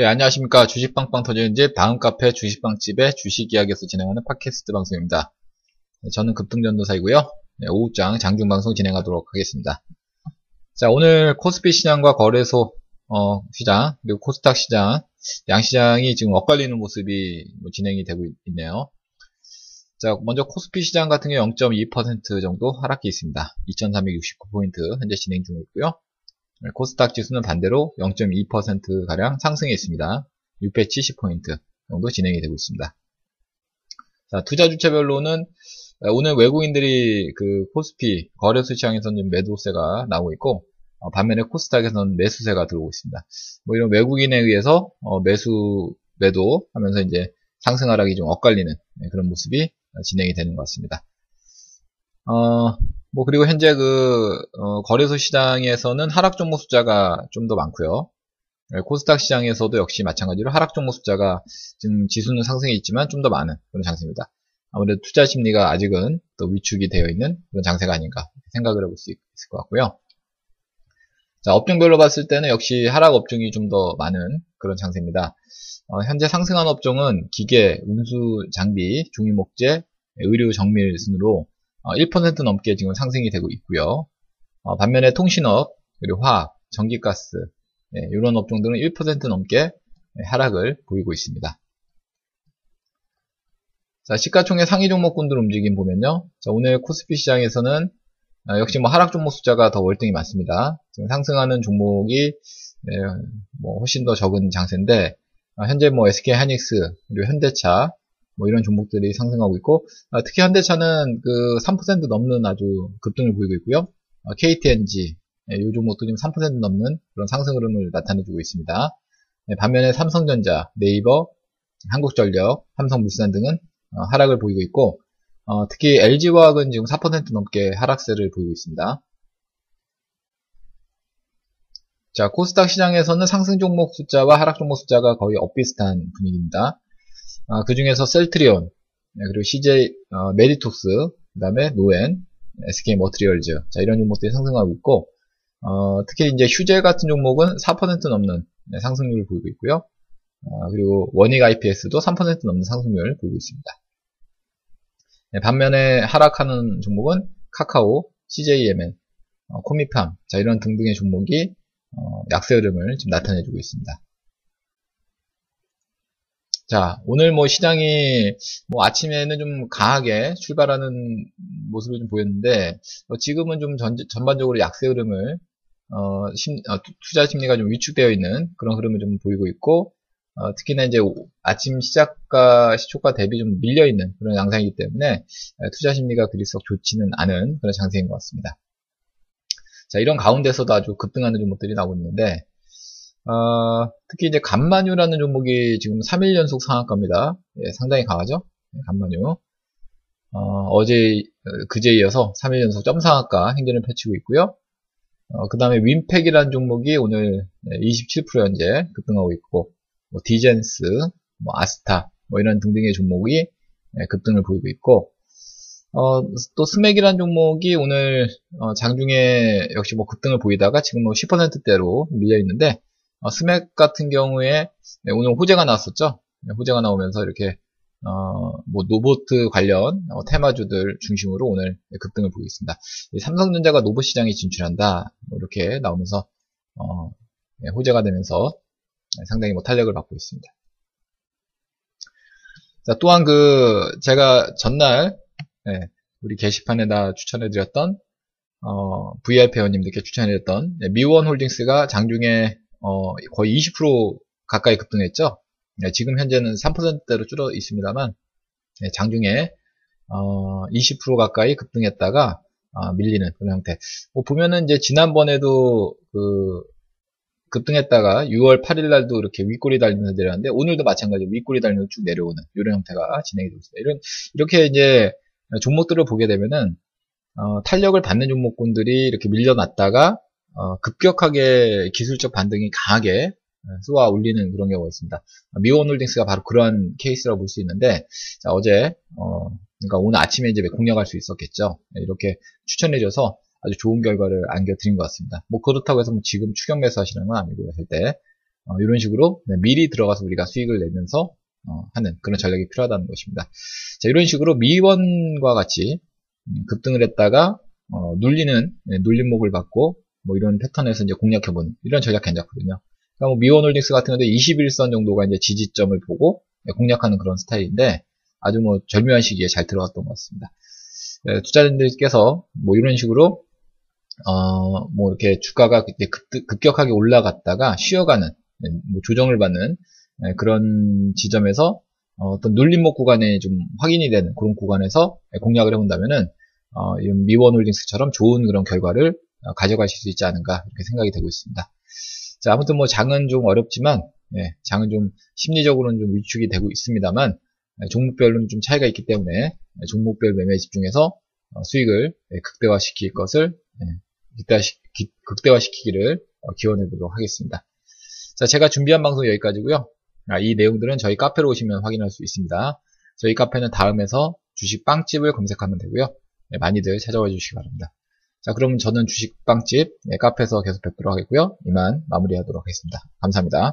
예, 안녕하십니까. 주식빵빵 터지는 집, 다음 카페 주식빵집의 주식 이야기에서 진행하는 팟캐스트 방송입니다. 네, 저는 급등전도사이고요. 네, 오후장 장중방송 진행하도록 하겠습니다. 자, 오늘 코스피 시장과 거래소 어, 시장, 그리고 코스닥 시장, 양시장이 지금 엇갈리는 모습이 뭐 진행이 되고 있네요. 자, 먼저 코스피 시장 같은 경우 0.2% 정도 하락기 있습니다. 2369포인트 현재 진행 중이고요. 코스닥 지수는 반대로 0.2%가량 상승해 있습니다. 670포인트 정도 진행이 되고 있습니다. 자, 투자 주체별로는 오늘 외국인들이 그 코스피 거래소 시장에서는 매도세가 나오고 있고 어, 반면에 코스닥에서는 매수세가 들어오고 있습니다. 뭐 이런 외국인에 의해서 어, 매수 매도 하면서 이제 상승 하락이 좀 엇갈리는 네, 그런 모습이 진행이 되는 것 같습니다. 어, 뭐 그리고 현재 그 어, 거래소 시장에서는 하락 종목 숫자가 좀 더 많고요. 네, 코스닥 시장에서도 역시 마찬가지로 하락 종목 숫자가 지금 지수는 상승해 있지만 좀 더 많은 그런 장세입니다. 아무래도 투자 심리가 아직은 또 위축이 되어 있는 그런 장세가 아닌가 생각을 해볼 수 있을 것 같고요. 자, 업종별로 봤을 때는 역시 하락 업종이 좀 더 많은 그런 장세입니다. 어, 현재 상승한 업종은 기계, 운수, 장비, 중위목재, 의류, 정밀 순으로 1% 어, 넘게 지금 상승이 되고 있고요. 어, 반면에 통신업, 그리고 화학, 전기가스 네, 이런 업종들은 1% 넘게 하락을 보이고 있습니다. 자, 시가총액 상위 종목군들 움직임 보면요. 자, 오늘 코스피 시장에서는 아, 역시 뭐 하락 종목 숫자가 더 월등히 많습니다. 지금 상승하는 종목이 네, 뭐 훨씬 더 적은 장세인데 아, 현재 뭐 SK 하닉스 그리고 현대차 뭐 이런 종목들이 상승하고 있고 아, 특히 현대차는 그 3% 넘는 아주 급등을 보이고 있고요. 아, KTNG 예, 이 종목도 지금 3% 넘는 그런 상승 흐름을 나타내주고 있습니다. 네, 반면에 삼성전자, 네이버, 한국전력, 삼성물산 등은 어, 하락을 보이고 있고 어, 특히 LG화학은 지금 4% 넘게 하락세를 보이고 있습니다. 자, 코스닥 시장에서는 상승 종목 숫자와 하락 종목 숫자가 거의 엇비슷한 분위기입니다. 아, 그 중에서 셀트리온, 네, 그리고 CJ 어, 메디톡스, 그 다음에 로엔, SK 머트리얼즈, 자, 이런 종목들이 상승하고 있고, 어, 특히 이제 휴젤 같은 종목은 4% 넘는 네, 상승률을 보이고 있고요. 어, 그리고 원익 IPS도 3% 넘는 상승률을 보이고 있습니다. 네, 반면에 하락하는 종목은 카카오, CJMN, 어, 코미팜, 자, 이런 등등의 종목이 어, 약세 흐름을 지금 나타내주고 있습니다. 자, 오늘 뭐 시장이 뭐 아침에는 좀 강하게 출발하는 모습을 좀 보였는데 어, 지금은 좀 전, 반적으로 약세 흐름을 어, 심, 어, 투자 심리가 좀 위축되어 있는 그런 흐름을 좀 보이고 있고 어, 특히나 이제 아침 시작과 시초가 대비 좀 밀려 있는 그런 양상이기 때문에 투자 심리가 그리 썩 좋지는 않은 그런 장세인 것 같습니다. 자, 이런 가운데서도 아주 급등하는 종목들이 나오고 있는데, 어, 특히 이제 간만유라는 종목이 지금 3일 연속 상한가입니다. 예, 상당히 강하죠? 네, 간만유. 어, 제 그제 이어서 3일 연속 점 상한가 행진을 펼치고 있고요. 어, 그 다음에 윈팩이라는 종목이 오늘 27% 현재 급등하고 있고, 뭐 디젠스, 뭐 아스타, 뭐 이런 등등의 종목이 예, 급등을 보이고 있고, 어, 또 스맥이라는 종목이 오늘 어, 장중에 역시 뭐 급등을 보이다가 지금 뭐 10%대로 밀려 있는데 어, 스맥 같은 경우에 네, 오늘 호재가 나왔었죠. 네, 호재가 나오면서 이렇게 어, 뭐 로보트 관련 어, 테마주들 중심으로 오늘 급등을 보이고 있습니다. 삼성전자가 로봇 시장에 진출한다 뭐 이렇게 나오면서 어, 네, 호재가 되면서 상당히 뭐 탄력을 받고 있습니다. 자, 또한 그 제가 전날 네, 우리 게시판에다 추천해드렸던 어, VIP 회원님들께 추천해드렸던 네, 미원 홀딩스가 장중에 어, 거의 20% 가까이 급등했죠. 네, 지금 현재는 3%대로 줄어 있습니다만 네, 장중에 어, 20% 가까이 급등했다가 어, 밀리는 그런 형태. 뭐 보면은 이제 지난번에도 그 급등했다가 6월 8일 날도 이렇게 윗꼬리 달리면서 내려왔는데 오늘도 마찬가지로 윗꼬리 달리면서 쭉 내려오는 이런 형태가 진행이 되고 있습니다. 이런 이렇게 이제 종목들을 보게 되면은 어, 탄력을 받는 종목군들이 이렇게 밀려났다가 어, 급격하게 기술적 반등이 강하게 어, 쏘아 올리는 그런 경우가 있습니다. 미원홀딩스가 바로 그러한 케이스라고 볼 수 있는데 자, 어제 어, 그러니까 오늘 아침에 이제 공략할 수 있었겠죠. 네, 이렇게 추천해줘서 아주 좋은 결과를 안겨드린 것 같습니다. 뭐 그렇다고 해서 뭐 지금 추격 매수 하시는 건 아니고요. 절대 어, 이런 식으로 네, 미리 들어가서 우리가 수익을 내면서 어, 하는 그런 전략이 필요하다는 것입니다. 자, 이런 식으로 미원과 같이 음, 급등을 했다가 어, 눌리는 네, 눌림목을 받고 뭐 이런 패턴에서 이제 공략해보는 이런 전략 괜찮거든요. 그러니까 뭐 미원홀딩스 같은 경우도 21선 정도가 이제 지지점을 보고 네, 공략하는 그런 스타일인데 아주 뭐 절묘한 시기에 잘 들어갔던 것 같습니다. 네, 투자자들께서 뭐 이런 식으로 어, 뭐 이렇게 주가가 급, 격하게 올라갔다가 쉬어가는 네, 뭐 조정을 받는 네, 그런 지점에서 어, 떤 눌림목 구간에 좀 확인이 되는 그런 구간에서 공략을 해본다면은 어, 미원홀딩스처럼 좋은 그런 결과를 어, 가져가실 수 있지 않은가 이렇게 생각이 되고 있습니다. 자 아무튼 뭐 장은 좀 어렵지만 예, 장은 좀 심리적으로는 좀 위축이 되고 있습니다만 예, 종목별로는 좀 차이가 있기 때문에 예, 종목별 매매에 집중해서 어, 수익을 예, 극대화시킬 것을 극대화시키기를 어, 기원해 보도록 하겠습니다. 자, 제가 준비한 방송 여기까지고요. 아, 이 내용들은 저희 카페로 오시면 확인할 수 있습니다. 저희 카페는 다음에서 주식 빵집을 검색하면 되고요. 네, 많이들 찾아와 주시기 바랍니다. 자, 그럼 저는 주식 빵집 네, 카페에서 계속 뵙도록 하겠고요. 이만 마무리하도록 하겠습니다. 감사합니다.